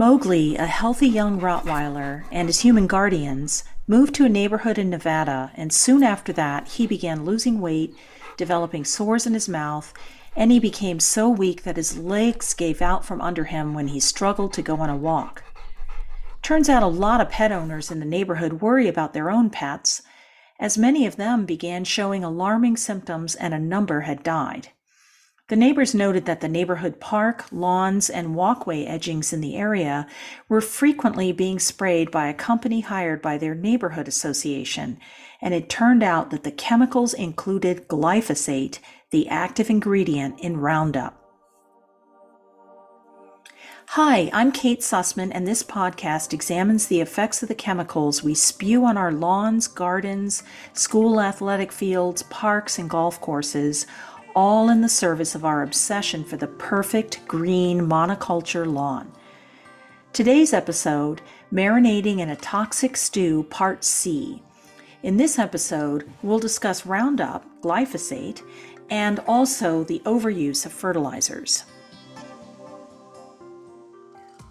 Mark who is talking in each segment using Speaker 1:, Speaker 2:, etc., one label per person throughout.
Speaker 1: Mowgli, a healthy young Rottweiler, and his human guardians moved to a neighborhood in Nevada, and soon after that he began losing weight, developing sores in his mouth, and he became so weak that his legs gave out from under him when he struggled to go on a walk. Turns out a lot of pet owners in the neighborhood worry about their own pets, as many of them began showing alarming symptoms and a number had died. The neighbors noted that the neighborhood park, lawns, and walkway edgings in the area were frequently being sprayed by a company hired by their neighborhood association, and it turned out that the chemicals included glyphosate, the active ingredient in Roundup. Hi, I'm Kate Sussman, and this podcast examines the effects of the chemicals we spew on our lawns, gardens, school athletic fields, parks, and golf courses all in the service of our obsession for the perfect green monoculture lawn. Today's episode, Marinating in a Toxic Stew, Part C. In this episode, we'll discuss Roundup, glyphosate, and also the overuse of fertilizers.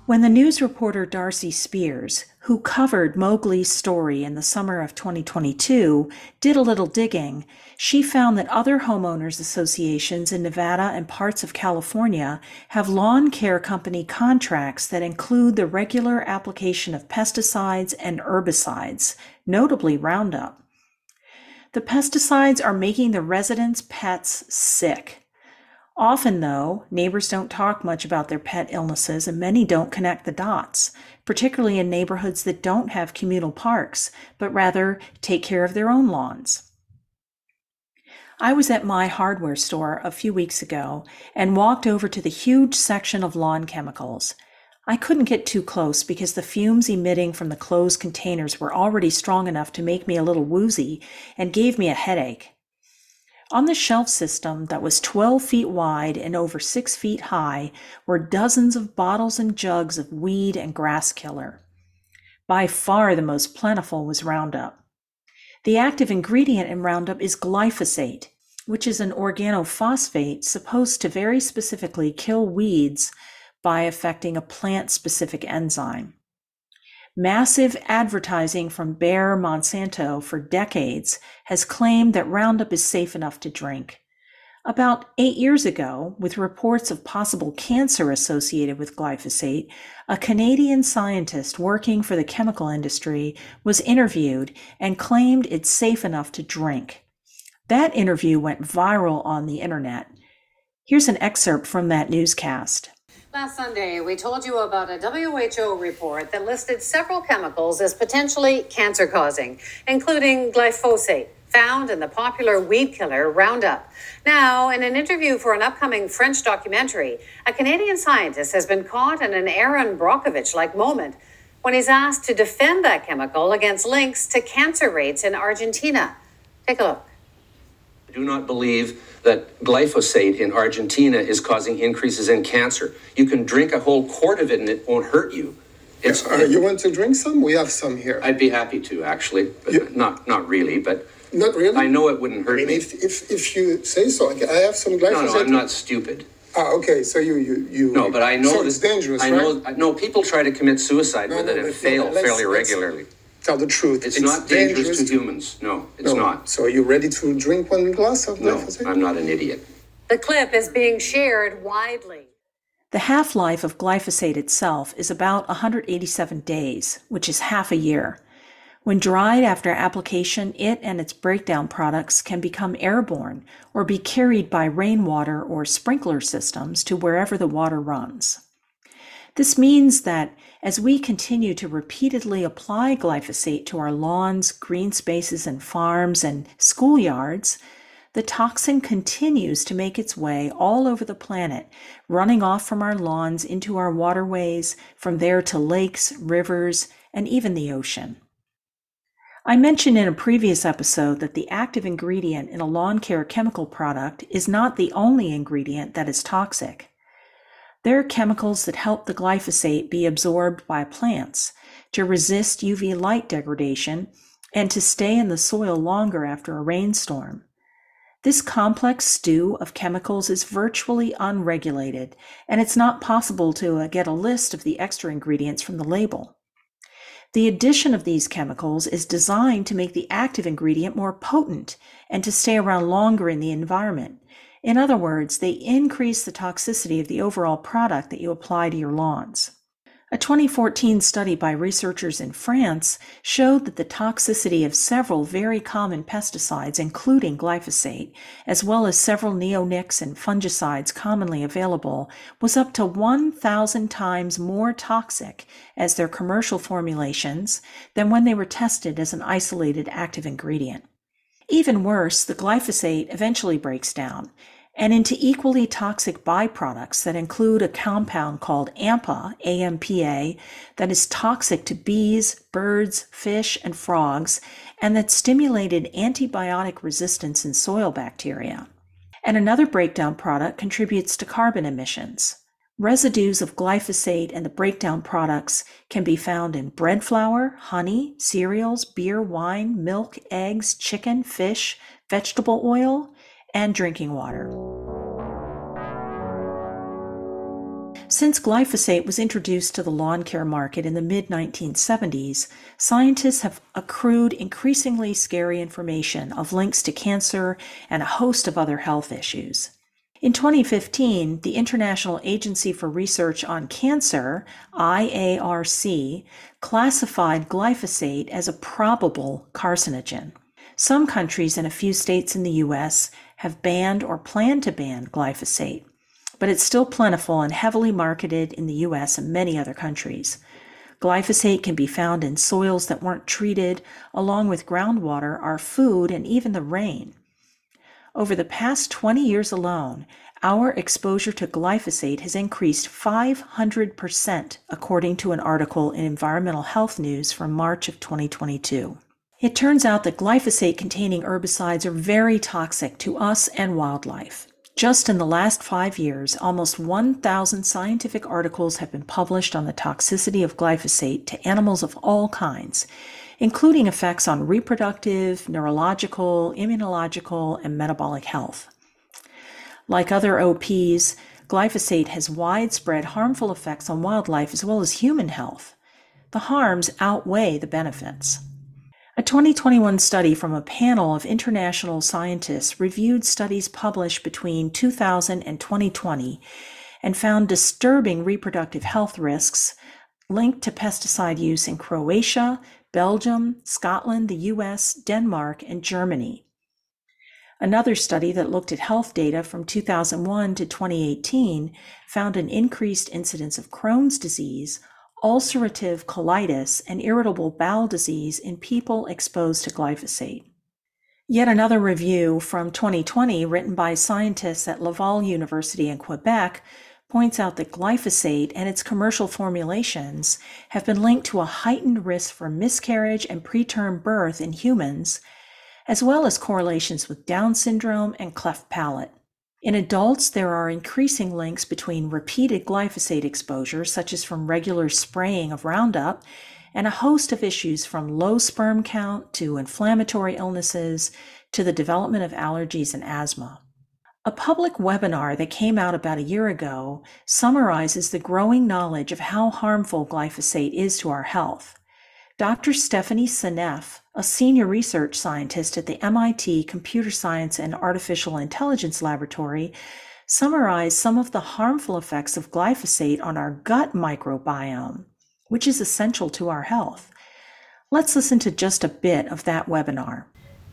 Speaker 1: When the news reporter Darcy Spears, who covered Mowgli's story in the summer of 2022, did a little digging, she found that other homeowners associations in Nevada and parts of California have lawn care company contracts that include the regular application of pesticides and herbicides, notably Roundup. The pesticides are making the residents' pets sick. Often, though, neighbors don't talk much about their pet illnesses and many don't connect the dots, particularly in neighborhoods that don't have communal parks, but rather take care of their own lawns. I was at my hardware store a few weeks ago and walked over to the huge section of lawn chemicals. I couldn't get too close because the fumes emitting from the closed containers were already strong enough to make me a little woozy and gave me a headache. On the shelf system that was 12 feet wide and over 6 feet high were dozens of bottles and jugs of weed and grass killer. By far the most plentiful was Roundup. The active ingredient in Roundup is glyphosate, which is an organophosphate supposed to very specifically kill weeds by affecting a plant specific enzyme. Massive advertising from Bayer Monsanto for decades has claimed that Roundup is safe enough to drink. About eight years ago, with reports of possible cancer associated with glyphosate, a Canadian scientist working for the chemical industry was interviewed and claimed it's safe enough to drink. That interview went viral on the internet. Here's an excerpt from that newscast.
Speaker 2: Last Sunday, we told you about a WHO report that listed several chemicals as potentially cancer causing, including glyphosate, found in the popular weed killer Roundup. Now, in an interview for an upcoming French documentary, a Canadian scientist has been caught in an Erin Brockovich like moment when he's asked to defend that chemical against links to cancer rates in Argentina. Take a look.
Speaker 3: I do not believe that glyphosate in Argentina is causing increases in cancer. You can drink a whole quart of it and it won't hurt you.
Speaker 4: It's, uh, you want to drink some? We have some here.
Speaker 3: I'd be happy to, actually. But
Speaker 4: You-
Speaker 3: not not really, but
Speaker 4: Not really?
Speaker 3: I know it wouldn't hurt I
Speaker 4: mean,
Speaker 3: me.
Speaker 4: if, if, if you say so, I have some glyphosate.
Speaker 3: no, I'm not stupid.
Speaker 4: Ah, okay, so you, you, you.
Speaker 3: No, but I know
Speaker 4: So
Speaker 3: that-
Speaker 4: it's dangerous,
Speaker 3: I
Speaker 4: right?
Speaker 3: know. I know people try to commit suicide
Speaker 4: No,
Speaker 3: with
Speaker 4: no,
Speaker 3: it and fail
Speaker 4: no,
Speaker 3: fairly regularly.
Speaker 4: Tell the truth.
Speaker 3: It's, not dangerous, to humans. No, it's
Speaker 4: No.
Speaker 3: not.
Speaker 4: So are you ready to drink one glass of
Speaker 3: No,
Speaker 4: glyphosate?
Speaker 3: I'm not an idiot.
Speaker 2: The clip is being shared widely.
Speaker 1: The half life of glyphosate itself is about 187 days, which is half a year. When dried after application, it and its breakdown products can become airborne or be carried by rainwater or sprinkler systems to wherever the water runs. This means that as we continue to repeatedly apply glyphosate to our lawns, green spaces, and farms and schoolyards, the toxin continues to make its way all over the planet, running off from our lawns into our waterways, from there to lakes, rivers, and even the ocean. I mentioned in a previous episode that the active ingredient in a lawn care chemical product is not the only ingredient that is toxic. There are chemicals that help the glyphosate be absorbed by plants to resist UV light degradation and to stay in the soil longer after a rainstorm. This complex stew of chemicals is virtually unregulated, and it's not possible to uh, get a list of the extra ingredients from the label. The addition of these chemicals is designed to make the active ingredient more potent and to stay around longer in the environment. In other words, they increase the toxicity of the overall product that you apply to your lawns. A 2014 study by researchers in France showed that the toxicity of several very common pesticides, including glyphosate, as well as several neonics and fungicides commonly available, was up to 1,000 times more toxic as their commercial formulations than when they were tested as an isolated active ingredient. Even worse, the glyphosate eventually breaks down and into equally toxic byproducts that include a compound called AMPA, AMPA, that is toxic to bees, birds, fish, and frogs, and that stimulated antibiotic resistance in soil bacteria. And another breakdown product contributes to carbon emissions. Residues of glyphosate and the breakdown products can be found in bread flour, honey, cereals, beer, wine, milk, eggs, chicken, fish, vegetable oil, and drinking water. Since glyphosate was introduced to the lawn care market in the mid 1970s, scientists have accrued increasingly scary information of links to cancer and a host of other health issues. In 2015, the International Agency for Research on Cancer, IARC, classified glyphosate as a probable carcinogen. Some countries and a few states in the U.S. have banned or plan to ban glyphosate, but it's still plentiful and heavily marketed in the U.S. and many other countries. Glyphosate can be found in soils that weren't treated, along with groundwater, our food, and even the rain. Over the past 20 years alone, our exposure to glyphosate has increased 500%, according to an article in Environmental Health News from March of 2022. It turns out that glyphosate containing herbicides are very toxic to us and wildlife. Just in the last five years, almost 1,000 scientific articles have been published on the toxicity of glyphosate to animals of all kinds, including effects on reproductive, neurological, immunological, and metabolic health. Like other OPs, glyphosate has widespread harmful effects on wildlife as well as human health. The harms outweigh the benefits. A 2021 study from a panel of international scientists reviewed studies published between 2000 and 2020 and found disturbing reproductive health risks linked to pesticide use in Croatia, Belgium, Scotland, the US, Denmark, and Germany. Another study that looked at health data from 2001 to 2018 found an increased incidence of Crohn's disease, ulcerative colitis, and irritable bowel disease in people exposed to glyphosate. Yet another review from 2020, written by scientists at Laval University in Quebec, points out that glyphosate and its commercial formulations have been linked to a heightened risk for miscarriage and preterm birth in humans, as well as correlations with Down syndrome and cleft palate. In adults, there are increasing links between repeated glyphosate exposure, such as from regular spraying of Roundup, and a host of issues from low sperm count to inflammatory illnesses to the development of allergies and asthma. A public webinar that came out about a year ago summarizes the growing knowledge of how harmful glyphosate is to our health. Dr. Stephanie Seneff, a senior research scientist at the MIT Computer Science and Artificial Intelligence Laboratory, summarized some of the harmful effects of glyphosate on our gut microbiome, which is essential to our health. Let's listen to just a bit of that webinar.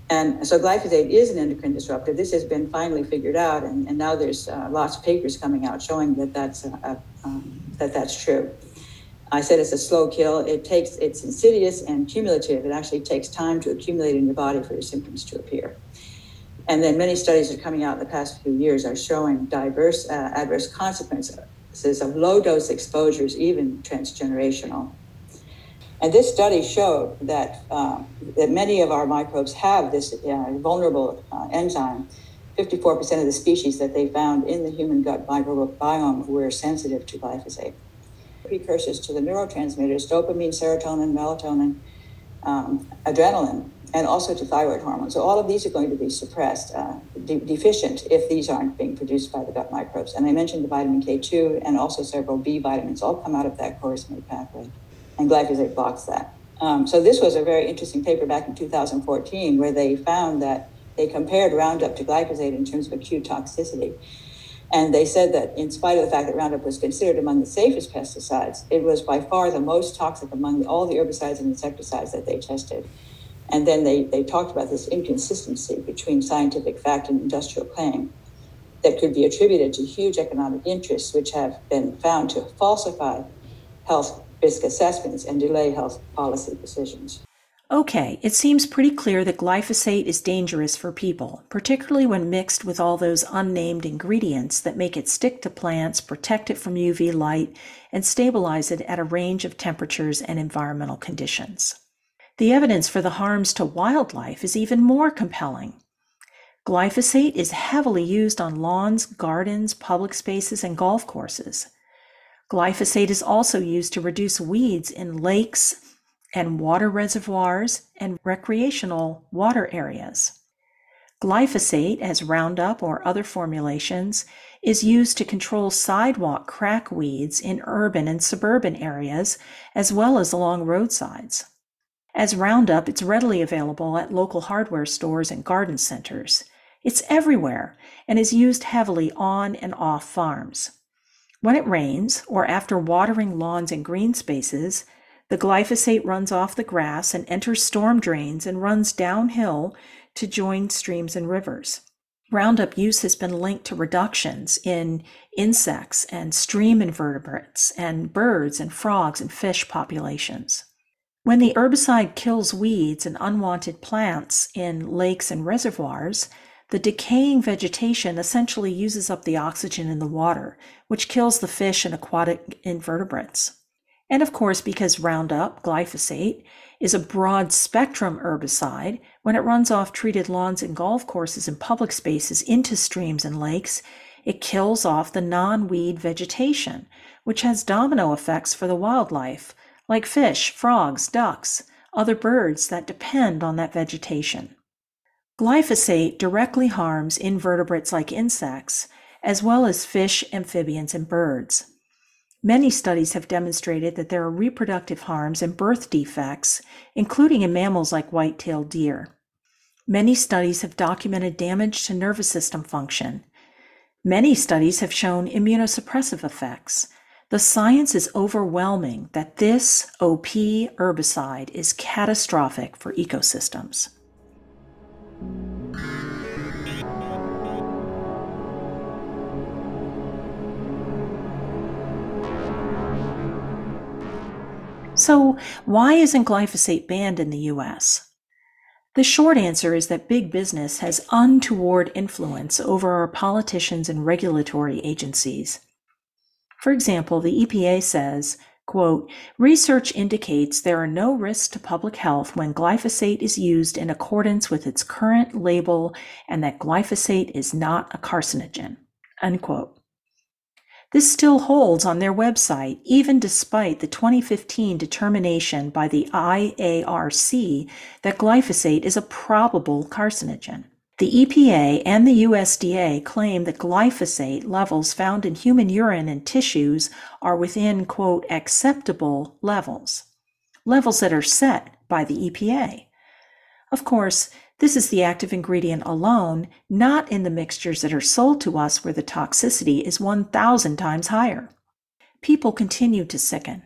Speaker 5: And so glyphosate is an endocrine disruptor. This has been finally figured out, and, and now there's uh, lots of papers coming out showing that that's, uh, um, that that's true. I said it's a slow kill. It takes, it's insidious and cumulative. It actually takes time to accumulate in your body for your symptoms to appear. And then many studies are coming out in the past few years are showing diverse uh, adverse consequences of low dose exposures, even transgenerational. And this study showed that, uh, that many of our microbes have this uh, vulnerable uh, enzyme. 54% of the species that they found in the human gut microbiome were sensitive to glyphosate precursors to the neurotransmitters dopamine, serotonin, melatonin, um, adrenaline and also to thyroid hormone. So all of these are going to be suppressed, uh, de- deficient if these aren't being produced by the gut microbes. And I mentioned the vitamin K2 and also several B vitamins all come out of that shikimate pathway, and glyphosate blocks that. Um, so this was a very interesting paper back in 2014 where they found that they compared Roundup to glyphosate in terms of acute toxicity. And they said that in spite of the fact that Roundup was considered among the safest pesticides, it was by far the most toxic among all the herbicides and insecticides that they tested. And then they, they talked about this inconsistency between scientific fact and industrial claim that could be attributed to huge economic interests, which have been found to falsify health risk assessments and delay health policy decisions.
Speaker 1: Okay, it seems pretty clear that glyphosate is dangerous for people, particularly when mixed with all those unnamed ingredients that make it stick to plants, protect it from UV light, and stabilize it at a range of temperatures and environmental conditions. The evidence for the harms to wildlife is even more compelling. Glyphosate is heavily used on lawns, gardens, public spaces, and golf courses. Glyphosate is also used to reduce weeds in lakes and water reservoirs and recreational water areas. Glyphosate, as Roundup or other formulations, is used to control sidewalk crack weeds in urban and suburban areas, as well as along roadsides. As Roundup, it's readily available at local hardware stores and garden centers. It's everywhere and is used heavily on and off farms. When it rains, or after watering lawns and green spaces, the glyphosate runs off the grass and enters storm drains and runs downhill to join streams and rivers. Roundup use has been linked to reductions in insects and stream invertebrates and birds and frogs and fish populations. When the herbicide kills weeds and unwanted plants in lakes and reservoirs, the decaying vegetation essentially uses up the oxygen in the water, which kills the fish and aquatic invertebrates. And of course, because Roundup, glyphosate, is a broad spectrum herbicide, when it runs off treated lawns and golf courses and public spaces into streams and lakes, it kills off the non weed vegetation, which has domino effects for the wildlife, like fish, frogs, ducks, other birds that depend on that vegetation. Glyphosate directly harms invertebrates like insects, as well as fish, amphibians, and birds. Many studies have demonstrated that there are reproductive harms and birth defects, including in mammals like white tailed deer. Many studies have documented damage to nervous system function. Many studies have shown immunosuppressive effects, the science is overwhelming that this OP herbicide is catastrophic for ecosystems. So, why isn't glyphosate banned in the US? The short answer is that big business has untoward influence over our politicians and regulatory agencies. For example, the EPA says, quote, research indicates there are no risks to public health when glyphosate is used in accordance with its current label and that glyphosate is not a carcinogen, unquote. This still holds on their website, even despite the 2015 determination by the IARC that glyphosate is a probable carcinogen. The EPA and the USDA claim that glyphosate levels found in human urine and tissues are within, quote, acceptable levels, levels that are set by the EPA. Of course, this is the active ingredient alone, not in the mixtures that are sold to us where the toxicity is 1,000 times higher. People continue to sicken.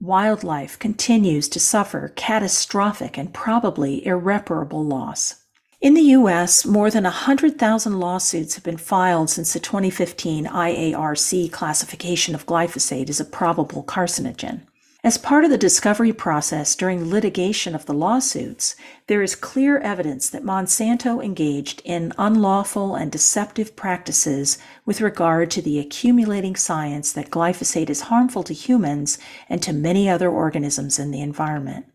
Speaker 1: Wildlife continues to suffer catastrophic and probably irreparable loss. In the US, more than 100,000 lawsuits have been filed since the 2015 IARC classification of glyphosate as a probable carcinogen. As part of the discovery process during litigation of the lawsuits, there is clear evidence that Monsanto engaged in unlawful and deceptive practices with regard to the accumulating science that glyphosate is harmful to humans and to many other organisms in the environment.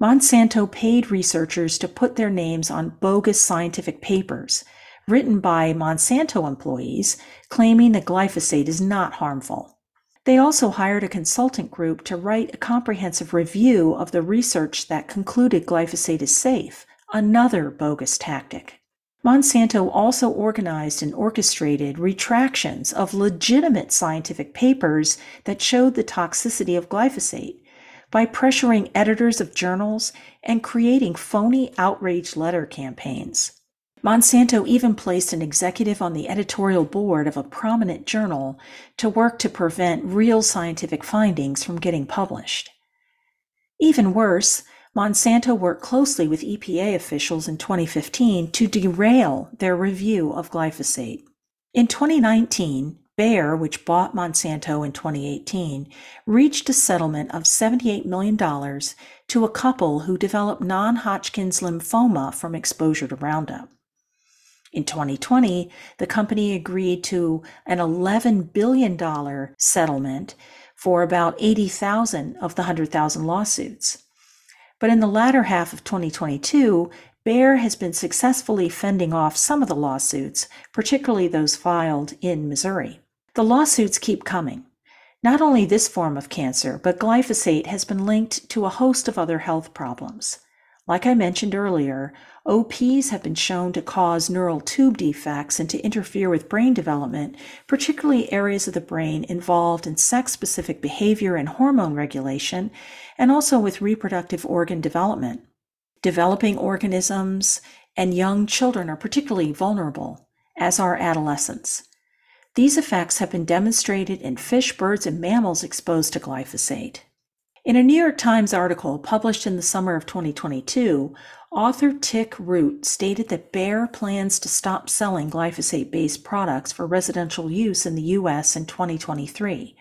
Speaker 1: Monsanto paid researchers to put their names on bogus scientific papers written by Monsanto employees claiming that glyphosate is not harmful. They also hired a consultant group to write a comprehensive review of the research that concluded glyphosate is safe, another bogus tactic. Monsanto also organized and orchestrated retractions of legitimate scientific papers that showed the toxicity of glyphosate by pressuring editors of journals and creating phony outrage letter campaigns. Monsanto even placed an executive on the editorial board of a prominent journal to work to prevent real scientific findings from getting published. Even worse, Monsanto worked closely with EPA officials in 2015 to derail their review of glyphosate. In 2019, Bayer, which bought Monsanto in 2018, reached a settlement of $78 million to a couple who developed non Hodgkin's lymphoma from exposure to Roundup. In 2020, the company agreed to an $11 billion settlement for about 80,000 of the 100,000 lawsuits. But in the latter half of 2022, Bayer has been successfully fending off some of the lawsuits, particularly those filed in Missouri. The lawsuits keep coming. Not only this form of cancer, but glyphosate has been linked to a host of other health problems. Like I mentioned earlier, OPs have been shown to cause neural tube defects and to interfere with brain development, particularly areas of the brain involved in sex specific behavior and hormone regulation, and also with reproductive organ development. Developing organisms and young children are particularly vulnerable, as are adolescents. These effects have been demonstrated in fish, birds, and mammals exposed to glyphosate. In a New York Times article published in the summer of 2022, author Tik Root stated that Bayer plans to stop selling glyphosate based products for residential use in the U.S. in 2023.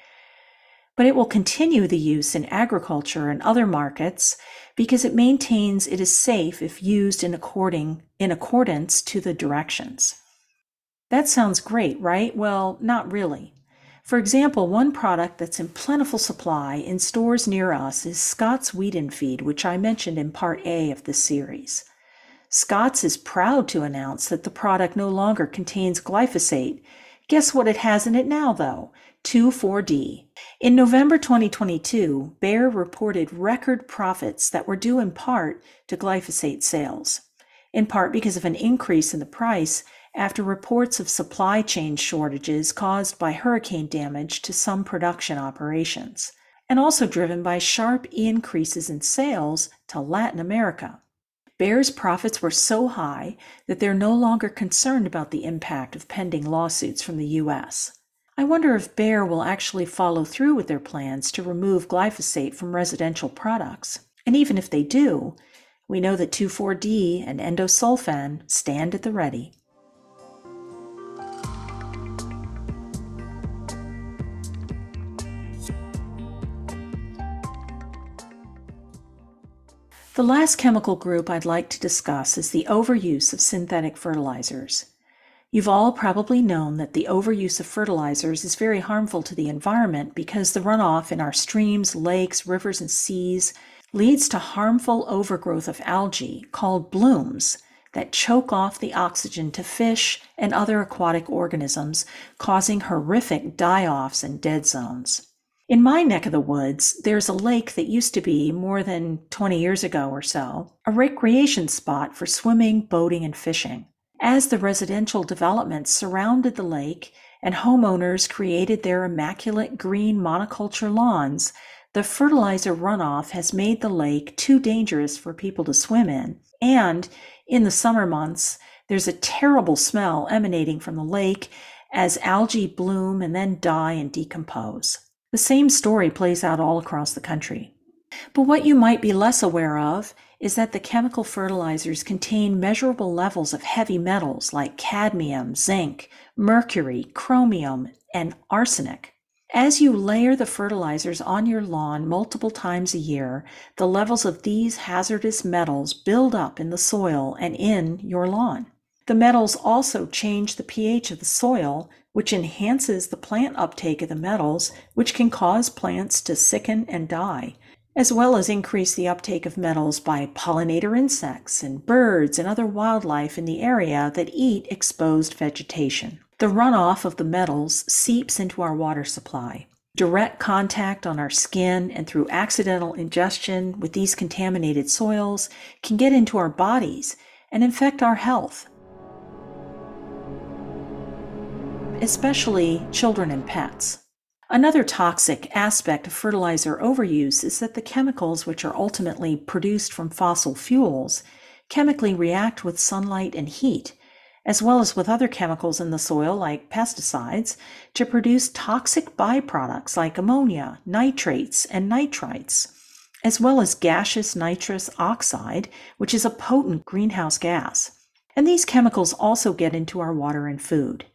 Speaker 1: But it will continue the use in agriculture and other markets because it maintains it is safe if used in, according, in accordance to the directions. That sounds great, right? Well, not really. For example, one product that's in plentiful supply in stores near us is Scotts Weed and Feed, which I mentioned in part A of this series. Scotts is proud to announce that the product no longer contains glyphosate. Guess what it has in it now, though? 2,4-D. In November 2022, Bayer reported record profits that were due in part to glyphosate sales, in part because of an increase in the price after reports of supply chain shortages caused by hurricane damage to some production operations, and also driven by sharp increases in sales to Latin America. Bayer's profits were so high that they're no longer concerned about the impact of pending lawsuits from the U.S. I wonder if Bayer will actually follow through with their plans to remove glyphosate from residential products. And even if they do, we know that 2,4-D and endosulfan stand at the ready. The last chemical group I'd like to discuss is the overuse of synthetic fertilizers. You've all probably known that the overuse of fertilizers is very harmful to the environment because the runoff in our streams, lakes, rivers, and seas leads to harmful overgrowth of algae called blooms that choke off the oxygen to fish and other aquatic organisms, causing horrific die offs and dead zones. In my neck of the woods, there's a lake that used to be, more than 20 years ago or so, a recreation spot for swimming, boating, and fishing. As the residential developments surrounded the lake and homeowners created their immaculate green monoculture lawns, the fertilizer runoff has made the lake too dangerous for people to swim in. And in the summer months, there's a terrible smell emanating from the lake as algae bloom and then die and decompose. The same story plays out all across the country. But what you might be less aware of is that the chemical fertilizers contain measurable levels of heavy metals like cadmium, zinc, mercury, chromium, and arsenic. As you layer the fertilizers on your lawn multiple times a year, the levels of these hazardous metals build up in the soil and in your lawn. The metals also change the pH of the soil, which enhances the plant uptake of the metals, which can cause plants to sicken and die, as well as increase the uptake of metals by pollinator insects and birds and other wildlife in the area that eat exposed vegetation. The runoff of the metals seeps into our water supply. Direct contact on our skin and through accidental ingestion with these contaminated soils can get into our bodies and infect our health, especially children and pets. Another toxic aspect of fertilizer overuse is that the chemicals, which are ultimately produced from fossil fuels, chemically react with sunlight and heat as well as with other chemicals in the soil like pesticides, to produce toxic byproducts like ammonia, nitrates, and nitrites, as well as gaseous nitrous oxide, which is a potent greenhouse gas. And these chemicals also get into our water and food.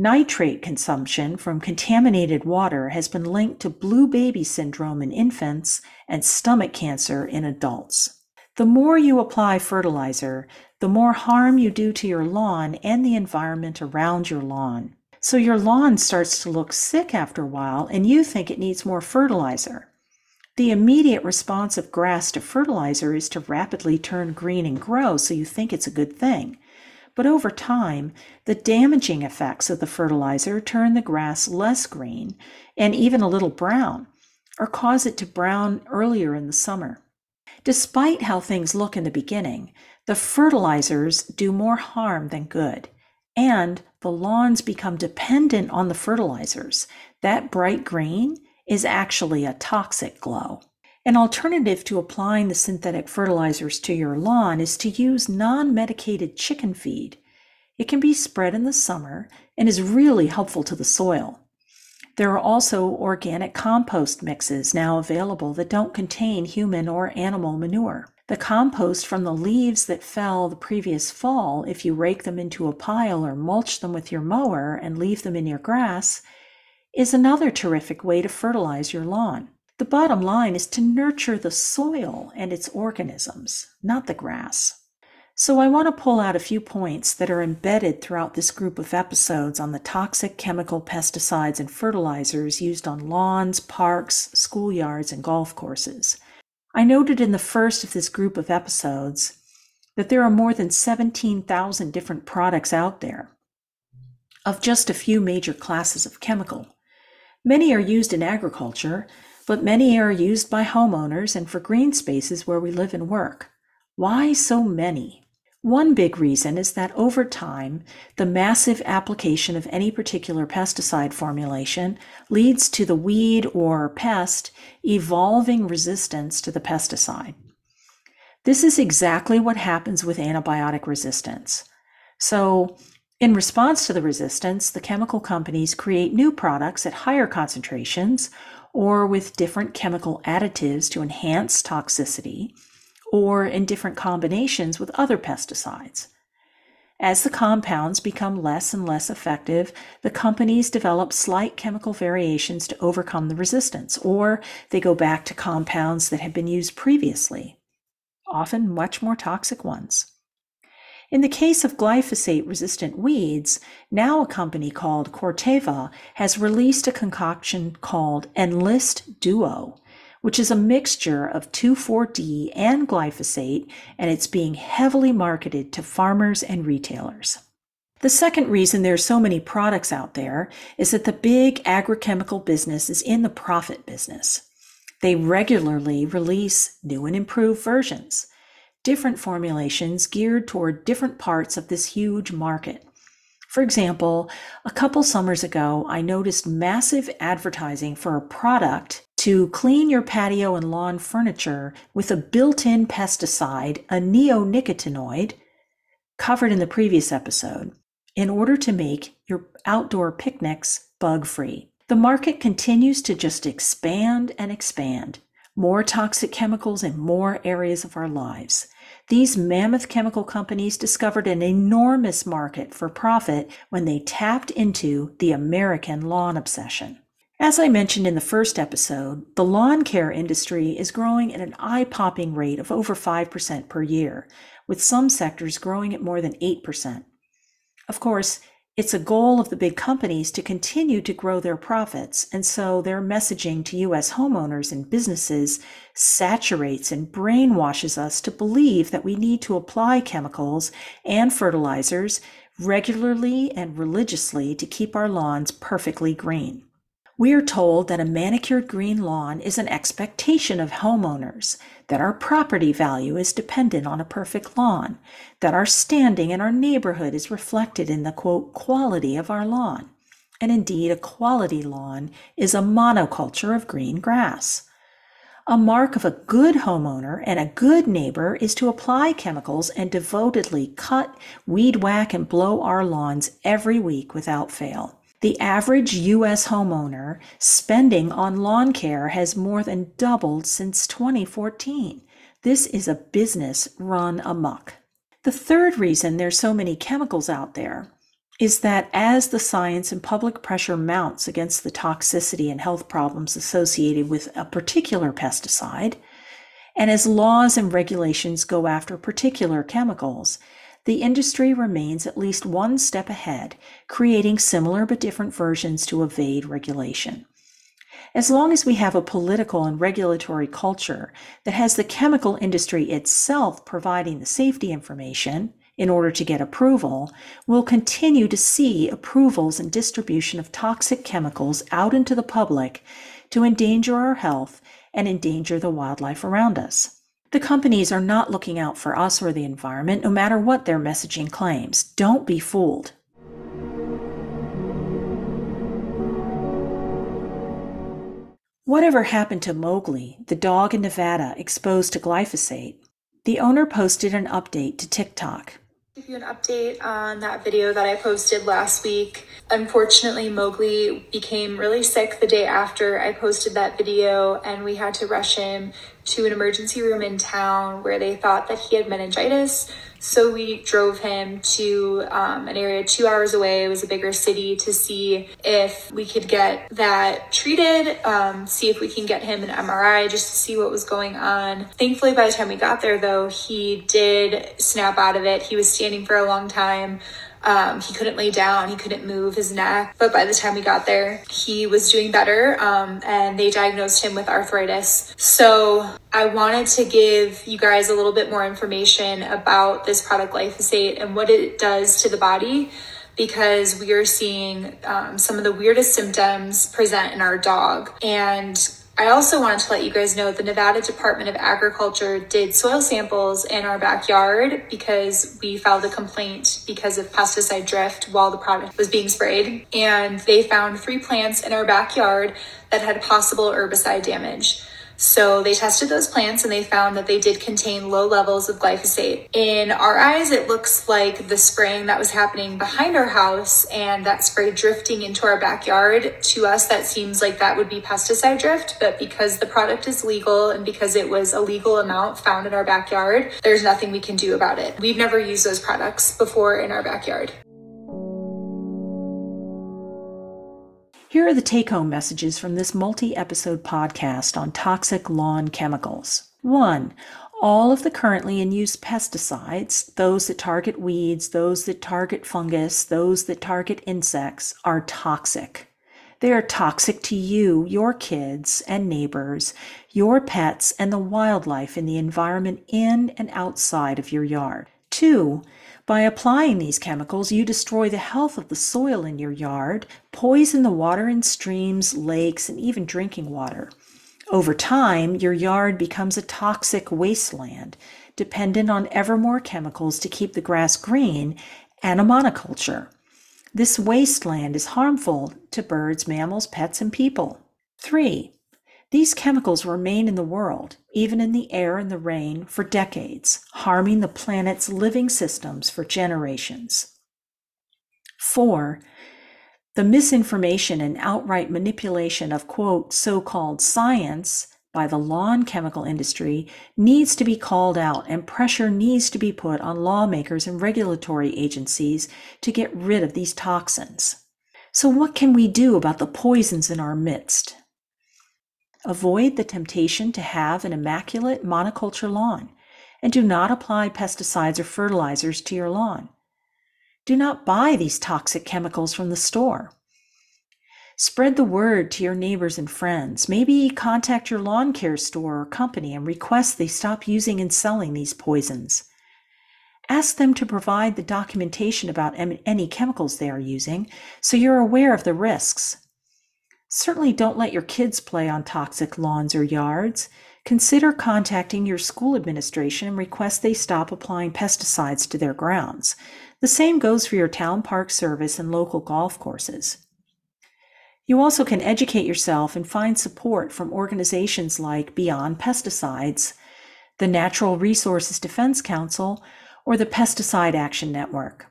Speaker 1: Nitrate consumption from contaminated water has been linked to blue baby syndrome in infants and stomach cancer in adults. The more you apply fertilizer, the more harm you do to your lawn and the environment around your lawn. So your lawn starts to look sick after a while and you think it needs more fertilizer. The immediate response of grass to fertilizer is to rapidly turn green and grow, so you think it's a good thing. But over time, the damaging effects of the fertilizer turn the grass less green and even a little brown, or cause it to brown earlier in the summer. Despite how things look in the beginning, the fertilizers do more harm than good, and the lawns become dependent on the fertilizers. That bright green is actually a toxic glow. An alternative to applying the synthetic fertilizers to your lawn is to use non medicated chicken feed. It can be spread in the summer and is really helpful to the soil. There are also organic compost mixes now available that don't contain human or animal manure. The compost from the leaves that fell the previous fall, if you rake them into a pile or mulch them with your mower and leave them in your grass, is another terrific way to fertilize your lawn. The bottom line is to nurture the soil and its organisms, not the grass. So, I want to pull out a few points that are embedded throughout this group of episodes on the toxic chemical pesticides and fertilizers used on lawns, parks, schoolyards, and golf courses. I noted in the first of this group of episodes that there are more than 17,000 different products out there of just a few major classes of chemical. Many are used in agriculture, but many are used by homeowners and for green spaces where we live and work. Why so many? One big reason is that over time, the massive application of any particular pesticide formulation leads to the weed or pest evolving resistance to the pesticide. This is exactly what happens with antibiotic resistance. So, in response to the resistance, the chemical companies create new products at higher concentrations or with different chemical additives to enhance toxicity or in different combinations with other pesticides. As the compounds become less and less effective, the companies develop slight chemical variations to overcome the resistance, or they go back to compounds that have been used previously, often much more toxic ones. In the case of glyphosate resistant weeds, now a company called Corteva has released a concoction called Enlist Duo which is a mixture of 2,4-D and glyphosate, and it's being heavily marketed to farmers and retailers. The second reason there are so many products out there is that the big agrochemical business is in the profit business. They regularly release new and improved versions, different formulations geared toward different parts of this huge market. For example, a couple summers ago, I noticed massive advertising for a product to clean your patio and lawn furniture with a built in pesticide, a neonicotinoid, covered in the previous episode, in order to make your outdoor picnics bug free. The market continues to just expand and expand. More toxic chemicals in more areas of our lives. These mammoth chemical companies discovered an enormous market for profit when they tapped into the American lawn obsession. As I mentioned in the first episode, the lawn care industry is growing at an eye popping rate of over 5% per year, with some sectors growing at more than 8%. Of course, it's a goal of the big companies to continue to grow their profits, and so their messaging to U.S. homeowners and businesses saturates and brainwashes us to believe that we need to apply chemicals and fertilizers regularly and religiously to keep our lawns perfectly green. We are told that a manicured green lawn is an expectation of homeowners, that our property value is dependent on a perfect lawn, that our standing in our neighborhood is reflected in the quote, quality of our lawn. And indeed, a quality lawn is a monoculture of green grass. A mark of a good homeowner and a good neighbor is to apply chemicals and devotedly cut, weed whack, and blow our lawns every week without fail. The average U.S. homeowner spending on lawn care has more than doubled since 2014. This is a business run amok. The third reason there's so many chemicals out there is that as the science and public pressure mounts against the toxicity and health problems associated with a particular pesticide, and as laws and regulations go after particular chemicals, the industry remains at least one step ahead, creating similar but different versions to evade regulation. As long as we have a political and regulatory culture that has the chemical industry itself providing the safety information in order to get approval, we'll continue to see approvals and distribution of toxic chemicals out into the public to endanger our health and endanger the wildlife around us. The companies are not looking out for us or the environment, no matter what their messaging claims. Don't be fooled. Whatever happened to Mowgli, the dog in Nevada exposed to glyphosate? The owner posted an update to TikTok.
Speaker 6: Give you an update on that video that I posted last week. Unfortunately, Mowgli became really sick the day after I posted that video, and we had to rush him to an emergency room in town where they thought that he had meningitis. So we drove him to um, an area two hours away. It was a bigger city to see if we could get that treated, um, see if we can get him an MRI just to see what was going on. Thankfully, by the time we got there, though, he did snap out of it. He was standing for a long time. Um, he couldn't lay down, he couldn't move his neck. But by the time we got there, he was doing better um, and they diagnosed him with arthritis. So I wanted to give you guys a little bit more information about this product glyphosate and what it does to the body because we are seeing um, some of the weirdest symptoms present in our dog. And I also wanted to let you guys know the Nevada Department of Agriculture did soil samples in our backyard because we filed a complaint because of pesticide drift while the product was being sprayed. And they found three plants in our backyard that had possible herbicide damage. So they tested those plants and they found that they did contain low levels of glyphosate. In our eyes, it looks like the spraying that was happening behind our house and that spray drifting into our backyard. To us, that seems like that would be pesticide drift, but because the product is legal and because it was a legal amount found in our backyard, there's nothing we can do about it. We've never used those products before in our backyard.
Speaker 1: Here are the take home messages from this multi episode podcast on toxic lawn chemicals. One, all of the currently in use pesticides, those that target weeds, those that target fungus, those that target insects, are toxic. They are toxic to you, your kids and neighbors, your pets, and the wildlife in the environment in and outside of your yard. Two, by applying these chemicals, you destroy the health of the soil in your yard, poison the water in streams, lakes, and even drinking water. Over time, your yard becomes a toxic wasteland, dependent on ever more chemicals to keep the grass green and a monoculture. This wasteland is harmful to birds, mammals, pets, and people. Three, these chemicals remain in the world, even in the air and the rain, for decades, harming the planet's living systems for generations. Four, the misinformation and outright manipulation of, quote, so called science by the lawn chemical industry needs to be called out, and pressure needs to be put on lawmakers and regulatory agencies to get rid of these toxins. So, what can we do about the poisons in our midst? Avoid the temptation to have an immaculate monoculture lawn and do not apply pesticides or fertilizers to your lawn. Do not buy these toxic chemicals from the store. Spread the word to your neighbors and friends. Maybe contact your lawn care store or company and request they stop using and selling these poisons. Ask them to provide the documentation about any chemicals they are using so you're aware of the risks. Certainly don't let your kids play on toxic lawns or yards. Consider contacting your school administration and request they stop applying pesticides to their grounds. The same goes for your town park service and local golf courses. You also can educate yourself and find support from organizations like Beyond Pesticides, the Natural Resources Defense Council, or the Pesticide Action Network.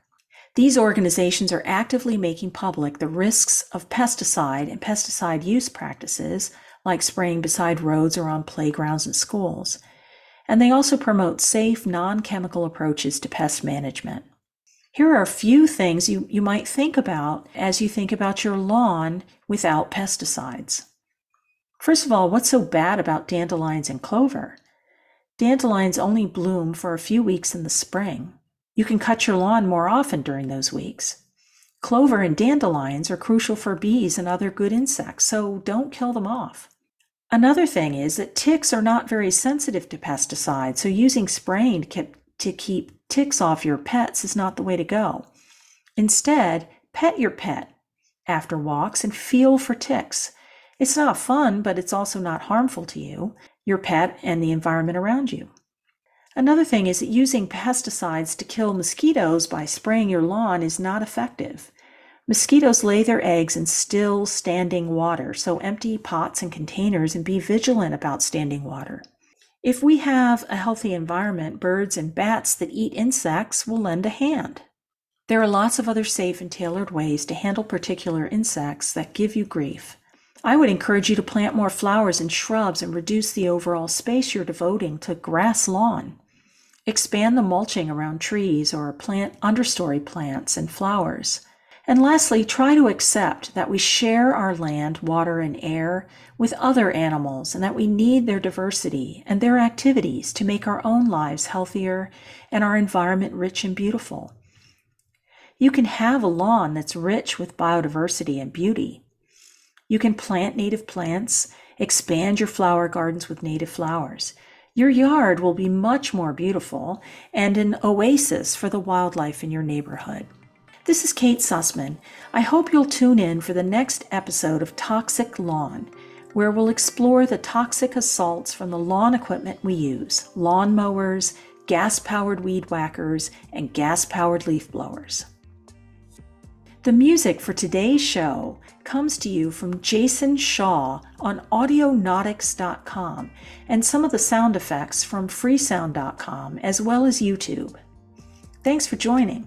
Speaker 1: These organizations are actively making public the risks of pesticide and pesticide use practices, like spraying beside roads or on playgrounds and schools. And they also promote safe, non chemical approaches to pest management. Here are a few things you, you might think about as you think about your lawn without pesticides. First of all, what's so bad about dandelions and clover? Dandelions only bloom for a few weeks in the spring. You can cut your lawn more often during those weeks. Clover and dandelions are crucial for bees and other good insects, so don't kill them off. Another thing is that ticks are not very sensitive to pesticides, so using spraying to keep ticks off your pets is not the way to go. Instead, pet your pet after walks and feel for ticks. It's not fun, but it's also not harmful to you, your pet, and the environment around you. Another thing is that using pesticides to kill mosquitoes by spraying your lawn is not effective. Mosquitoes lay their eggs in still, standing water, so empty pots and containers and be vigilant about standing water. If we have a healthy environment, birds and bats that eat insects will lend a hand. There are lots of other safe and tailored ways to handle particular insects that give you grief. I would encourage you to plant more flowers and shrubs and reduce the overall space you're devoting to grass lawn. Expand the mulching around trees or plant understory plants and flowers. And lastly, try to accept that we share our land, water, and air with other animals and that we need their diversity and their activities to make our own lives healthier and our environment rich and beautiful. You can have a lawn that's rich with biodiversity and beauty. You can plant native plants, expand your flower gardens with native flowers. Your yard will be much more beautiful and an oasis for the wildlife in your neighborhood. This is Kate Sussman. I hope you'll tune in for the next episode of Toxic Lawn, where we'll explore the toxic assaults from the lawn equipment we use lawn mowers, gas powered weed whackers, and gas powered leaf blowers. The music for today's show comes to you from Jason Shaw on audionautix.com and some of the sound effects from freesound.com as well as YouTube. Thanks for joining.